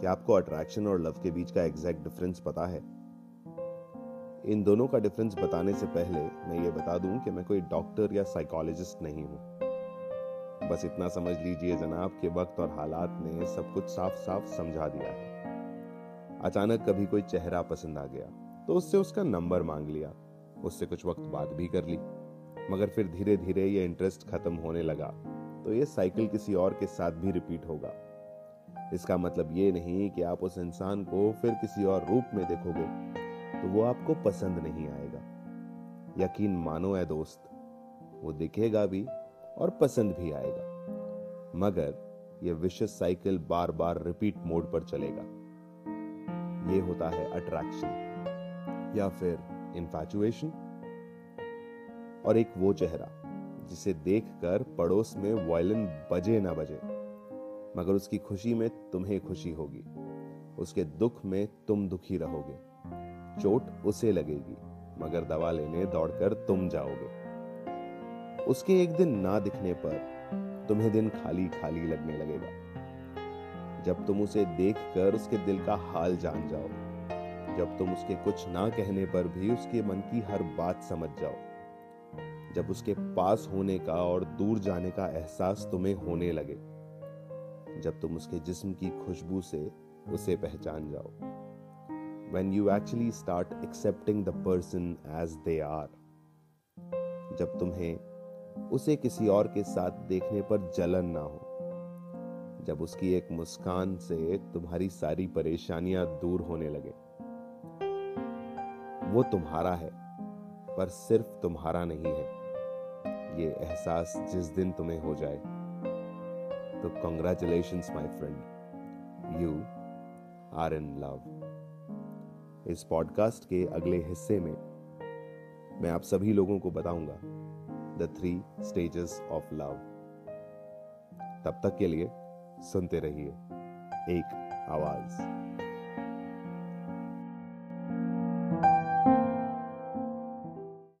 क्या आपको अट्रैक्शन और लव के बीच का एग्जैक्ट डिफरेंस पता है। इन दोनों का डिफरेंस बताने से पहले मैं ये बता दूँ कि मैं कोई डॉक्टर या साइकोलॉजिस्ट नहीं हूँ। बस इतना समझ लीजिए जनाब कि वक्त और हालात ने सब कुछ साफ़ साफ़ समझा दिया है। अचानक कभी कोई चेहरा पसंद आ गया तो उससे उसका नंबर मांग लिया। उससे कुछ वक्त बात भी कर ली, मगर फिर धीरे धीरे ये इंटरेस्ट खत्म होने लगा तो ये साइकिल किसी और के साथ भी रिपीट होगा। इसका मतलब ये नहीं कि आप उस इंसान को फिर किसी और रूप में देखोगे तो वो आपको पसंद नहीं आएगा। यकीन मानो है दोस्त, वो दिखेगा भी और पसंद भी आएगा, मगर ये विशेष साइकिल बार बार रिपीट मोड पर चलेगा। ये होता है अट्रैक्शन या फिर इन्फैचुएशन और एक वो चेहरा जिसे देखकर पड़ोस में वायलिन बजे ना बजे। मगर उसकी खुशी में तुम्हें खुशी होगी। उसके दुख में तुम दुखी रहोगे। चोट उसे लगेगी, मगर दवा लेने दौड़कर तुम जाओगे। उसके एक दिन ना दिखने पर तुम्हें दिन खाली खाली लगने लगेगा। जब तुम उसे देखकर उसके दिल का हाल जान जाओ, जब तुम उसके कुछ ना कहने पर भी उसके मन की हर बात समझ जाओ, जब उसके पास होने का और दूर जाने का एहसास तुम्हें होने लगे। जब तुम उसके जिस्म की खुशबू से उसे पहचान जाओ। When you actually start accepting the person as they are जब तुम्हें उसे किसी और के साथ देखने पर जलन ना हो। जब उसकी एक मुस्कान से तुम्हारी सारी परेशानियाँ दूर होने लगे। वो तुम्हारा है, पर सिर्फ़ तुम्हारा नहीं है। ये एहसास जिस दिन तुम्हें हो जाए। तो congratulation my friend you are in love इस पॉडकास्ट के अगले हिस्से में मैं आप सभी लोगों को बताऊँगा the three stages of love तब तक के लिए सुनते रहिए एक आवाज़।